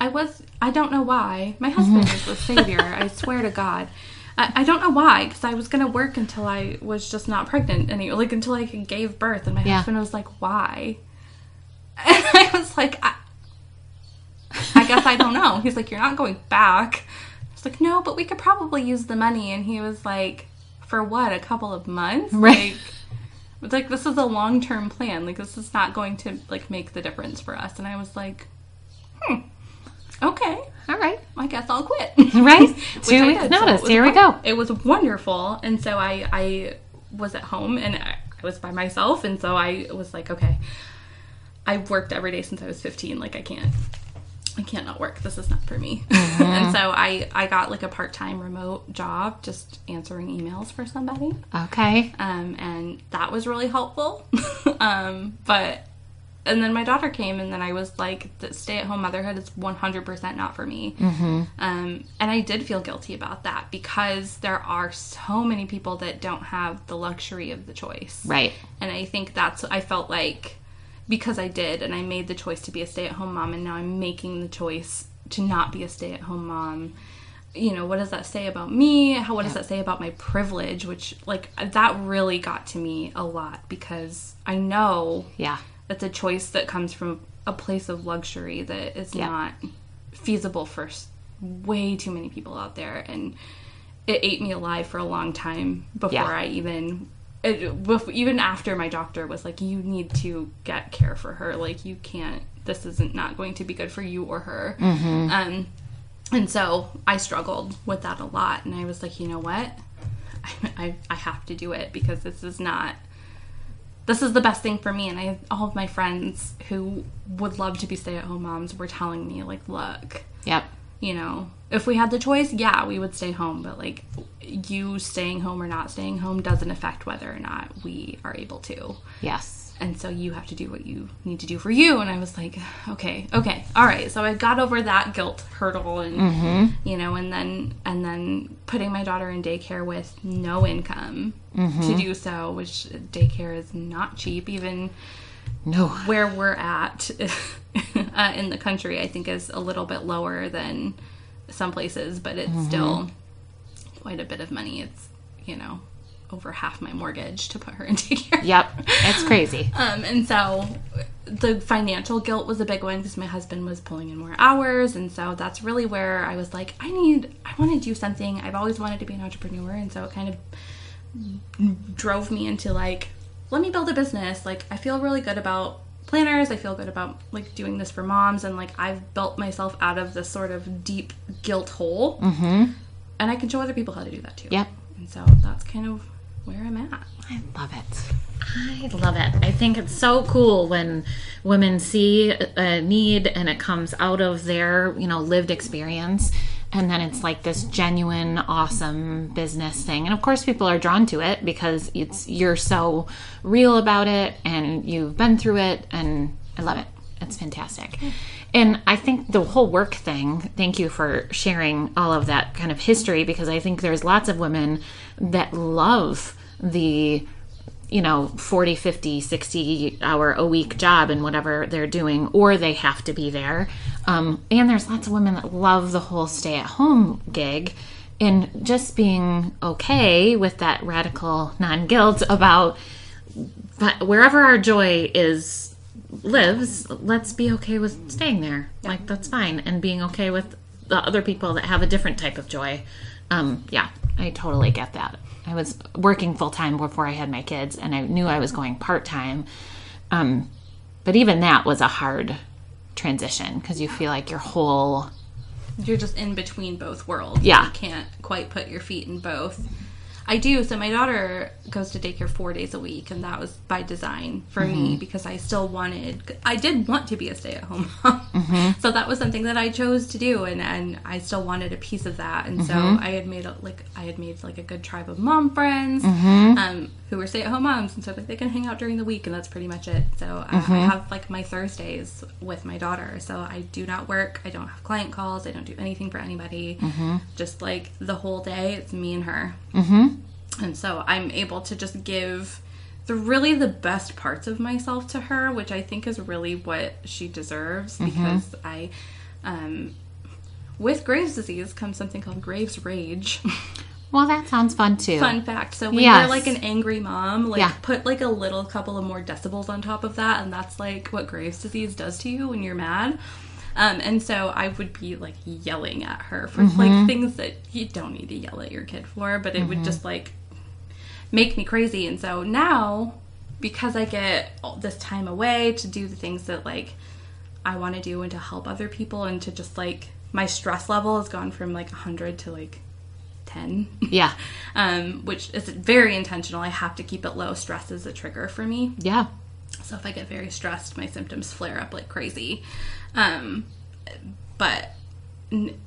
I was, I don't know why. My husband is the savior, I swear to God. I, I don't know why, because I was going to work until I was just not pregnant, and like until I gave birth. And my Yeah. husband was like, why? And I was like, I, I guess I don't know. He's like, you're not going back. I was like, no, but we could probably use the money. And he was like, for what? A couple of months? Right. Like, it's like this is a long term plan. Like this is not going to like make the difference for us. And I was like, hmm, okay, all right I guess I'll quit. right two weeks did. Notice was here we go It was wonderful, and so I I was at home and I was by myself, and so I was like, okay, I've worked every day since I was 15. Like I can't. I can't not work. This is not for me. and so I, I got like a part time remote job, just answering emails for somebody okay um, and that was really helpful. um, but and then my daughter came, and then I was like, stay at home motherhood is one hundred percent not for me. Mm-hmm. Um, and I did feel guilty about that because there are so many people that don't have the luxury of the choice, right and I think that's I felt like because I did and I made the choice to be a stay-at-home mom and now I'm making the choice to not be a stay-at-home mom. You know, what does that say about me? How what does that say about my privilege? Which like that really got to me a lot because I know yeah it's a choice that comes from a place of luxury that is Yeah. not feasible for way too many people out there and it ate me alive for a long time before Yeah. I even it, even after my doctor was like you need to get care for her like you can't this isn't not going to be good for you or her um and so I struggled with that a lot and I was like you know what I, I, I have to do it because this is not this is the best thing for me. And I, all of my friends who would love to be stay at home moms were telling me, like, look, Yep. you know, if we had the choice, yeah, we would stay home. But like, you staying home or not staying home doesn't affect whether or not we are able to. Yes. And so you have to do what you need to do for you. And I was like, okay, okay, all right. So I got over that guilt hurdle, and mm-hmm. you know, and then and then putting my daughter in daycare with no income mm-hmm. to do so, which daycare is not cheap, even No. where we're at uh, in the country, I think is a little bit lower than some places, but it's mm-hmm. still quite a bit of money. It's you know over half my mortgage to put her in daycare. Yep. It's crazy. Um, and so the financial guilt was a big one because my husband was pulling in more hours. And so that's really where I was like, I need, I want to do something. I've always wanted to be an entrepreneur. And so it kind of drove me into like, let me build a business. Like, I feel really good about planners. I feel good about like doing this for moms. And like, I've built myself out of this sort of deep guilt hole. Mm-hmm. And I can show other people how to do that too. Yep. And so that's kind of where I'm at. I love it. I love it. I think it's so cool when women see a need and it comes out of their, you know, lived experience and then it's like this genuine awesome business thing. And of course people are drawn to it because it's you're so real about it and you've been through it and I love it. It's fantastic. And I think the whole work thing, thank you for sharing all of that kind of history because I think there's lots of women that love the you know 40 50 60 hour a week job and whatever they're doing or they have to be there. Um, and there's lots of women that love the whole stay at home gig. And just being okay with that radical non-guilt about but wherever our joy is lives let's be okay with staying there. Like that's fine. And being okay with the other people that have a different type of joy. Um, yeah i totally get that i was working full-time before i had my kids and i knew i was going part-time um, but even that was a hard transition because you feel like your whole you're just in between both worlds. Yeah. You can't quite put your feet in both. I do. So my daughter goes to daycare four days a week, and that was by design for me mm-hmm. because I still wanted. I did want to be a stay-at-home mom, mm-hmm. so that was something that I chose to do, and and I still wanted a piece of that. And so mm-hmm. I had made a, like I had made like a good tribe of mom friends, um, who were stay-at-home moms, and so like they can hang out during the week, and that's pretty much it. So I, I have like my Thursdays with my daughter, so I do not work. I don't have client calls. I don't do anything for anybody. Just like the whole day, it's me and her. And so I'm able to just give the really the best parts of myself to her, which I think is really what she deserves because I um with Graves' disease comes something called Graves' rage. well that sounds fun too Fun fact. So when Yes. you're like an angry mom, like Yeah. put like a little couple of more decibels on top of that, and that's like what Graves' disease does to you when you're mad. Um, and so I would be like yelling at her for Mm-hmm. like things that you don't need to yell at your kid for, but it Mm-hmm. would just like make me crazy. And so now, because I get all this time away to do the things that like I want to do and to help other people, and to just like my stress level has gone from like 100 to like 10 yeah um, which is very intentional. I have to keep it low. Stress is a trigger for me. yeah So if I get very stressed, my symptoms flare up like crazy. Um, but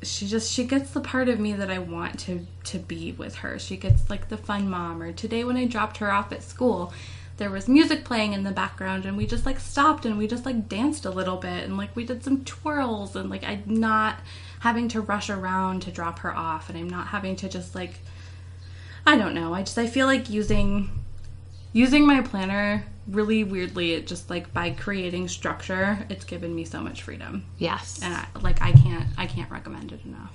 she just she gets the part of me that I want to to be with her. She gets like the fun mom. Or today when I dropped her off at school, there was music playing in the background, and we just like stopped and we just like danced a little bit, and like we did some twirls, and like I'm not having to rush around to drop her off, and I'm not having to just like I don't know. I just I feel like using using my planner really weirdly it just like by creating structure it's given me so much freedom yes and I, like i can't i can't recommend it enough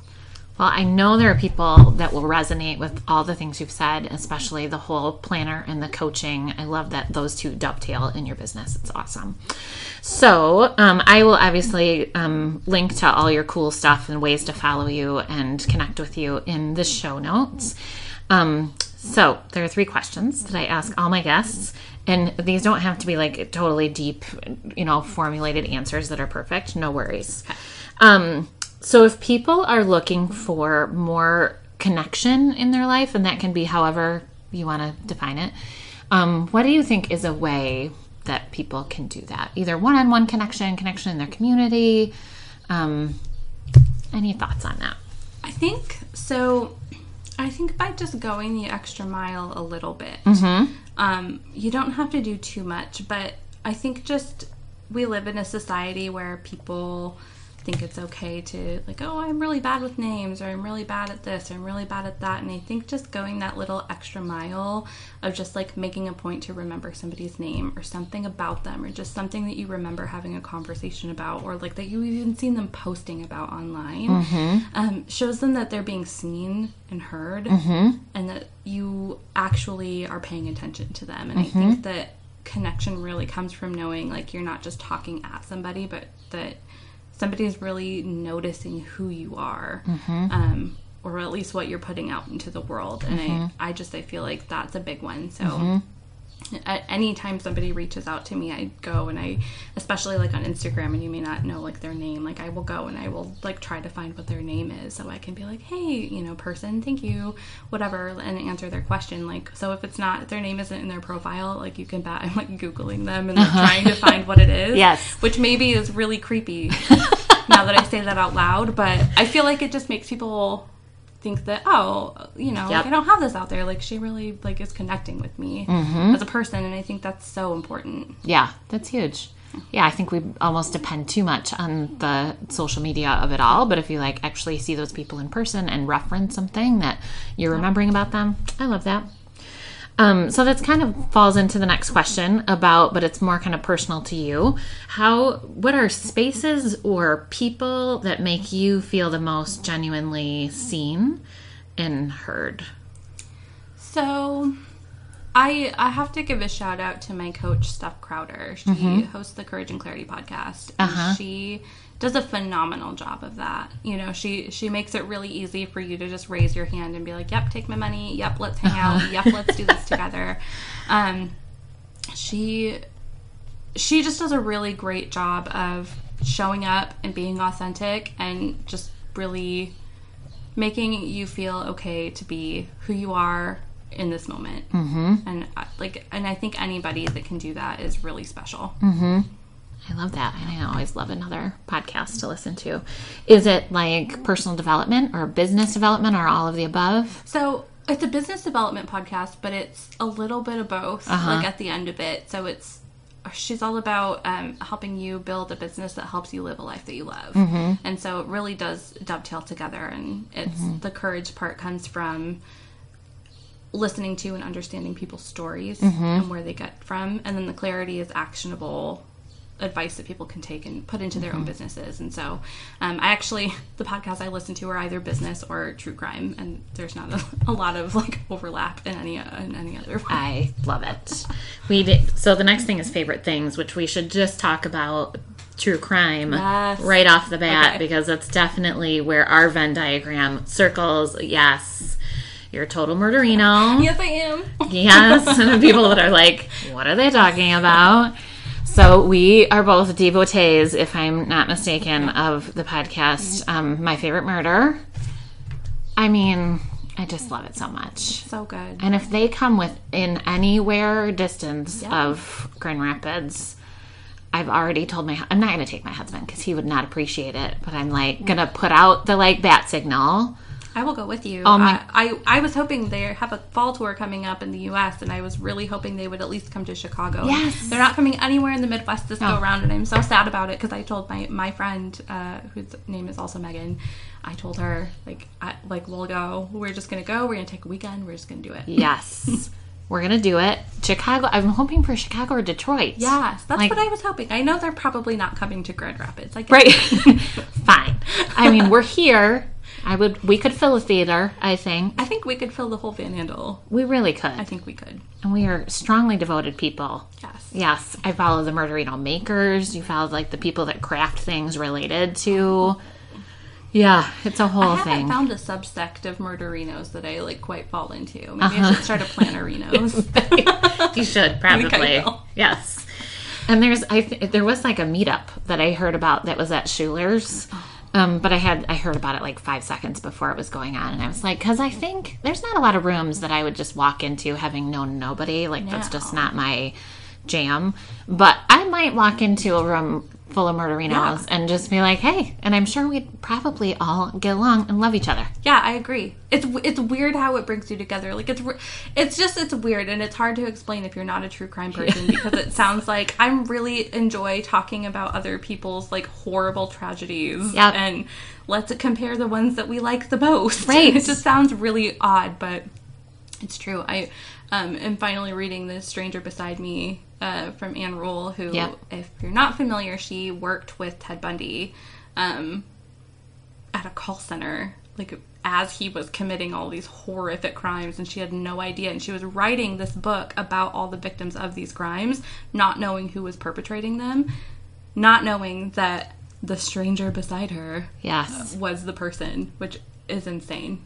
Well, I know there are people that will resonate with all the things you've said, especially the whole planner and the coaching. I love that those two dovetail in your business. It's awesome. So, um, I will obviously um, link to all your cool stuff and ways to follow you and connect with you in the show notes. Um, so, there are three questions that I ask all my guests. And these don't have to be like totally deep, you know, formulated answers that are perfect. No worries. Um, so if people are looking for more connection in their life, and that can be however you want to define it, Um, what do you think is a way that people can do that? Either one on one connection, connection in their community. Um, any thoughts on that? I think so. I think by just going the extra mile a little bit, um, you don't have to do too much. But I think just we live in a society where people think it's okay to like, oh, I'm really bad with names, or I'm really bad at this, or I'm really bad at that. And I think just going that little extra mile of just like making a point to remember somebody's name or something about them, or just something that you remember having a conversation about, or like that you even seen them posting about online, mm-hmm. um, shows them that they're being seen and heard, mm-hmm. and that you actually are paying attention to them. And I mm-hmm. think that connection really comes from knowing like you're not just talking at somebody, but that somebody's really noticing who you are mm-hmm. um, or at least what you're putting out into the world. And I, mm-hmm. I just i feel like that's a big one. So mm-hmm. At any time somebody reaches out to me i go and i especially like on instagram and you may not know like their name like i will go and i will like try to find what their name is so i can be like hey you know person thank you whatever and answer their question like so if it's not if their name isn't in their profile like you can bet i'm like googling them and like uh-huh. trying to find what it is Yes. which maybe is really creepy now that i say that out loud but i feel like it just makes people think that oh you know Yep. like, i don't have this out there like she really like is connecting with me Mm-hmm. as a person and i think that's so important Yeah, that's huge. Yeah, I think we almost depend too much on the social media of it all. But if you like actually see those people in person and reference something that you're remembering about them, I love that. Um, so that's kind of falls into the next question about, but it's more kind of personal to you. How, what are spaces or people that make you feel the most genuinely seen and heard? So I I have to give a shout out to my coach Steph Crowder. She Mm-hmm. hosts the Courage and Clarity podcast. And Uh-huh. she does a phenomenal job of that. You know, she she makes it really easy for you to just raise your hand and be like, "Yep, take my money. Yep, let's hang out. Yep, let's do this together." Um she she just does a really great job of showing up and being authentic and just really making you feel okay to be who you are in this moment. Mm-hmm. And like, and I think anybody that can do that is really special. I love that. And I always love another podcast to listen to. Is it like personal development or business development or all of the above? So it's a business development podcast, but it's a little bit of both. Like uh-huh. at the end of it, so it's she's all about um, helping you build a business that helps you live a life that you love, mm-hmm. and so it really does dovetail together. And it's mm-hmm. the courage part comes from listening to and understanding people's stories mm-hmm. and where they get from, and then the clarity is actionable advice that people can take and put into their own businesses. And so, um, I actually the podcasts I listen to are either business or true crime, and there's not a, a lot of like overlap in any in any other. one. I love it. We did. So the next thing is favorite things, which we should just talk about true crime Yes. right off the bat Okay. because that's definitely where our Venn diagram circles. Yes. You're a total murderino. Yes, I am. Yes, and the people that are like, what are they talking about? So we are both devotees, if I'm not mistaken, of the podcast. Um, My favorite murder. I mean, I just love it so much. So good. And if they come within anywhere distance of Grand Rapids, I've already told my I'm not going to take my husband because he would not appreciate it. But I'm like going to put out the like bat signal. I will go with you. Oh, my- I, I I was hoping they have a fall tour coming up in the U.S. and I was really hoping they would at least come to Chicago. Yes. they're not coming anywhere in the Midwest this No. go around, and I'm so sad about it because I told my my friend uh, whose name is also Megan. I told her like I, like we'll go. We're just gonna go. We're gonna take a weekend. We're just gonna do it. Yes, we're gonna do it. Chicago. I'm hoping for Chicago or Detroit. Yes, that's Like- what I was hoping. I know they're probably not coming to Grand Rapids. Like Right. Fine. I mean, we're here. I would. We could fill a theater. I think I think we could fill the whole Van Andel. we really could. I think we could. and we are strongly devoted people. Yes. Yes, I follow the Murderino makers. You follow like the people that craft things related to. Yeah, it's a whole thing. I haven't thing. found a subsect of murderinos that I like quite fall into. Maybe I uh-huh. should start a plannerinos. you should probably. Yes. And there's I th- there was like a meetup that I heard about that was at Schuler's. Oh. Um, but I had I heard about it like five seconds before it was going on, and I was like, because I think there's not a lot of rooms that I would just walk into having known nobody. Like that's just not my jam. But I might walk into a room full of murderinos and just be like, hey, and I'm sure we'd probably all get along and love each other. Yeah, I agree. It's it's weird how it brings you together. Like it's it's just it's weird and it's hard to explain if you're not a true crime person because it sounds like I'm really enjoy talking about other people's like horrible tragedies Yep. and let's compare the ones that we like the most. Right. it just sounds really odd, but it's true. I um, am finally reading The Stranger Beside Me uh, from Ann Rule, who, Yep. if you're not familiar, she worked with Ted Bundy um, at a call center, like as he was committing all these horrific crimes, and she had no idea. And she was writing this book about all the victims of these crimes, not knowing who was perpetrating them, not knowing that the stranger beside her Yes. was the person, which is insane.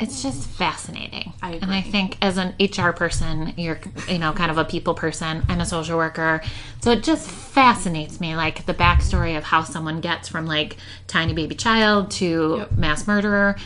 It's just fascinating. I And I think as an HR person, you're, you know, kind of a people person. I'm a social worker. So it just fascinates me, like the backstory of how someone gets from like tiny baby child to Yep. mass murderer.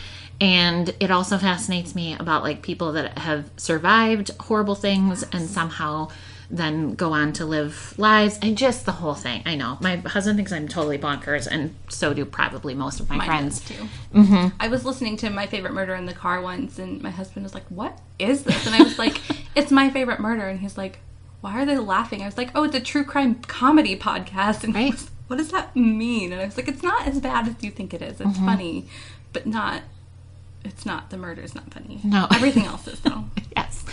And it also fascinates me about like people that have survived horrible things and somehow then go on to live lives and just the whole thing. I know. My husband thinks I'm totally bonkers, and so do probably most of my Mine friends. too. Mm-hmm. I was listening to my favorite murder in the car once, and my husband was like, "What is this?" And I was like, "It's my favorite murder," and he's like, "Why are they laughing?" I was like, "Oh, it's a true crime comedy podcast." And he Right. was, what does that mean? And I was like, "It's not as bad as you think it is. It's Mm-hmm. funny, but not. It's not. The murder is not funny. No. everything else is though." Yes.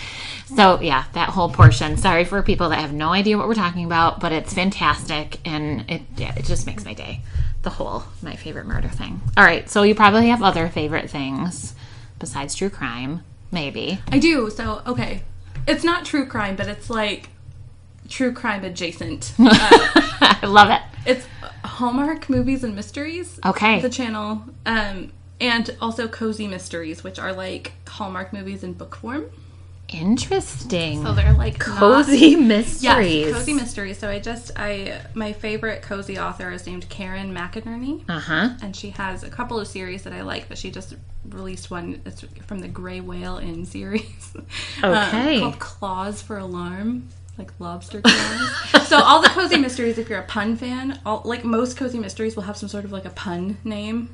So yeah, that whole portion. Sorry for people that have no idea what we're talking about, but it's fantastic and it yeah, it just makes my day. The whole my favorite murder thing. All right, so you probably have other favorite things besides true crime, maybe. I do. So okay, it's not true crime, but it's like true crime adjacent. Uh, I love it. It's Hallmark movies and mysteries. Okay. The channel. Um, and also cozy mysteries, which are like Hallmark movies in book form. Interesting. So they're like cozy not- mysteries. Yes, cozy mysteries. So I just I my favorite cozy author is named Karen MacInerney. Uh huh. And she has a couple of series that I like, but she just released one that's from the Gray Whale Inn series. um, Okay. called Claws for Alarm. Like lobster claws. so all the cozy mysteries, if you're a pun fan, all like most cozy mysteries will have some sort of like a pun name,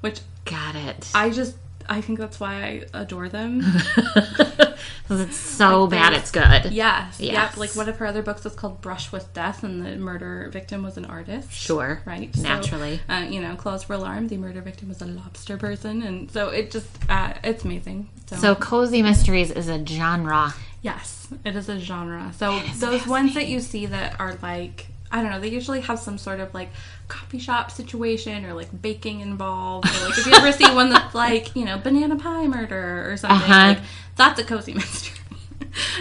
which Got it. I just I think that's why I adore them. 'Cause it's so bad, there's- it's good. Yes, Yes. Yep. Like one of her other books was called Brush with Death, and the murder victim was an artist. Sure. Right. So, Naturally. uh, you know, Claws for Alarm, the murder victim was a lobster person, and so it just uh, it's amazing. So, So cozy mysteries is a genre. yes, it is a genre. So those ones that you see that are like. I don't know. They usually have some sort of like coffee shop situation or like baking involved. Or like if you ever see one that's like you know banana pie murder or something, Uh-huh. like that's a cozy mystery.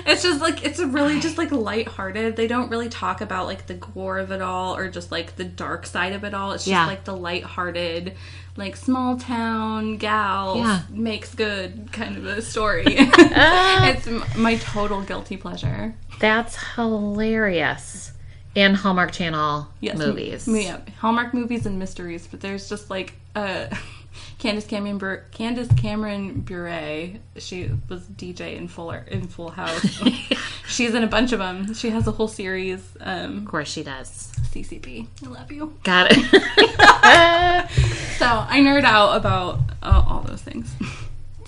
it's just like it's really just like lighthearted. They don't really talk about like the gore of it all or just like the dark side of it all. It's just Yeah. like the lighthearted, like small town gal Yeah. makes good kind of a story. it's m- my total guilty pleasure. That's hilarious. And Hallmark Channel Yes, movies. Yeah, Hallmark movies and mysteries, but there's just like uh Candace Cameron Bur- Candace Cameron Bure. She was DJ in Fuller in Full House. She's in a bunch of them. She has a whole series. Um, Of course she does. CCP. I love you. Got it. So I nerd out about uh, all those things.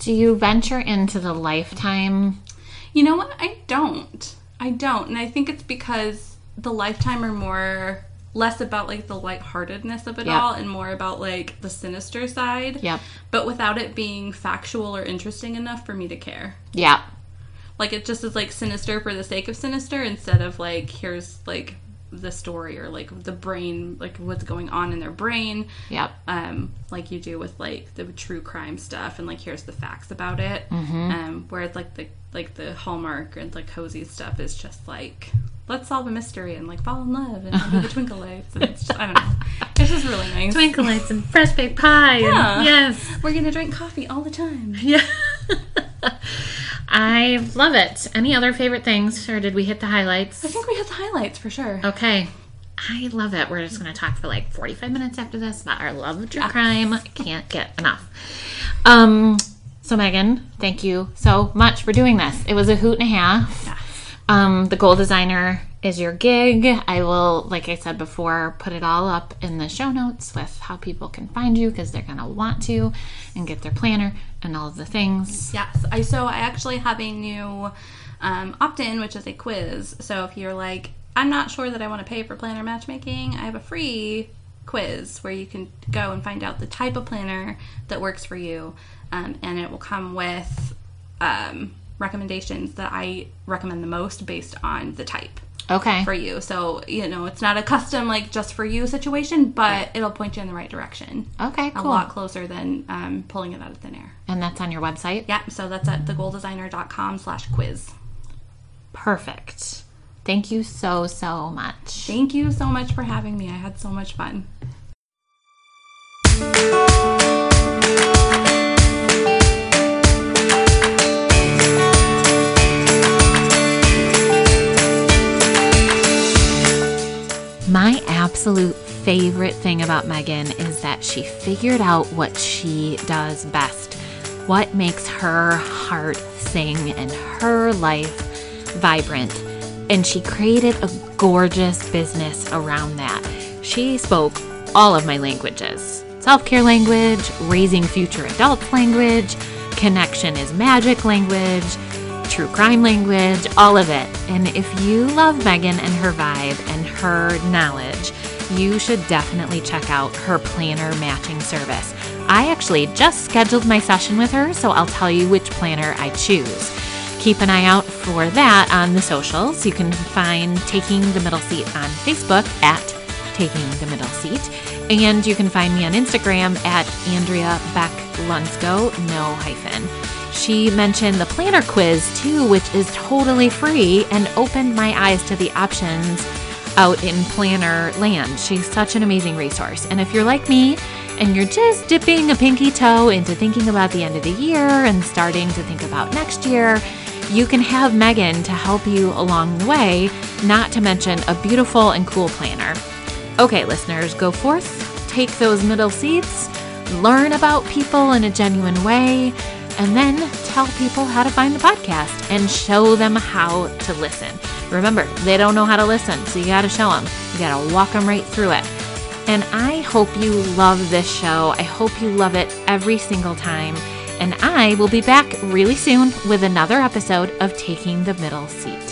Do you venture into the lifetime? You know what? I don't. I don't, and I think it's because the Lifetime are more less about like the lightheartedness of it Yeah. all and more about like the sinister side. Yep. But without it being factual or interesting enough for me to care. Yeah. Like it just is like sinister for the sake of sinister instead of like here's like the story or like the brain like what's going on in their brain Yep. um, like you do with like the true crime stuff, and like here's the facts about it. Mm-hmm. Um, whereas like the like the Hallmark and like cozy stuff is just like let's solve a mystery and like fall in love and under the twinkle lights, and it's just, I don't know, it's just really nice. Twinkle lights and fresh baked pie. and- Yeah. yes. We're gonna drink coffee all the time. Yeah. I love it. Any other favorite things, or did we hit the highlights? I think we hit the highlights for sure. Okay. I love it. We're just going to talk for like 45 minutes after this about our love of true crime. Can't get enough. Um, so, Megan, thank you so much for doing this. It was a hoot and a half. Um, the goal designer is your gig. I will, like I said before, put it all up in the show notes with how people can find you because they're going to want to and get their planner and all of the things. Yes. I so I actually have a new um, opt-in, which is a quiz. So if you're like, I'm not sure that I want to pay for planner matchmaking, I have a free quiz where you can go and find out the type of planner that works for you, um, and it will come with um, recommendations that I recommend the most based on the type Okay. for you. So you know, it's not a custom like just for you situation, but it'll point you in the right direction. Okay, cool. A lot closer than um, pulling it out of thin air. And that's on your website? Yeah, so that's at thegoaldesigner.com slash quiz. Perfect. Thank you so, so much. Thank you so much for having me. I had so much fun. My absolute favorite thing about Megan is that she figured out what she does best, what makes her heart sing and her life vibrant. And she created a gorgeous business around that. She spoke all of my languages self care language, raising future adults language, connection is magic language, true crime language, all of it. And if you love Megan and her vibe and her knowledge, you should definitely check out her planner matching service. I actually just scheduled my session with her, so I'll tell you which planner I choose. Keep an eye out for that on the socials. You can find Taking the Middle Seat on Facebook at Taking the Middle Seat. And you can find me on Instagram at Andrea Beck Lunsco, no hyphen. She mentioned the planner quiz too, which is totally free and opened my eyes to the options out in planner land. She's such an amazing resource. And if you're like me and you're just dipping a pinky toe into thinking about the end of the year and starting to think about next year, you can have Megan to help you along the way, not to mention a beautiful and cool planner. Okay, listeners, go forth, take those middle seats, learn about people in a genuine way, and then tell people how to find the podcast and show them how to listen. Remember, they don't know how to listen, so you got to show them. You got to walk them right through it. And I hope you love this show. I hope you love it every single time. And I will be back really soon with another episode of Taking the Middle Seat.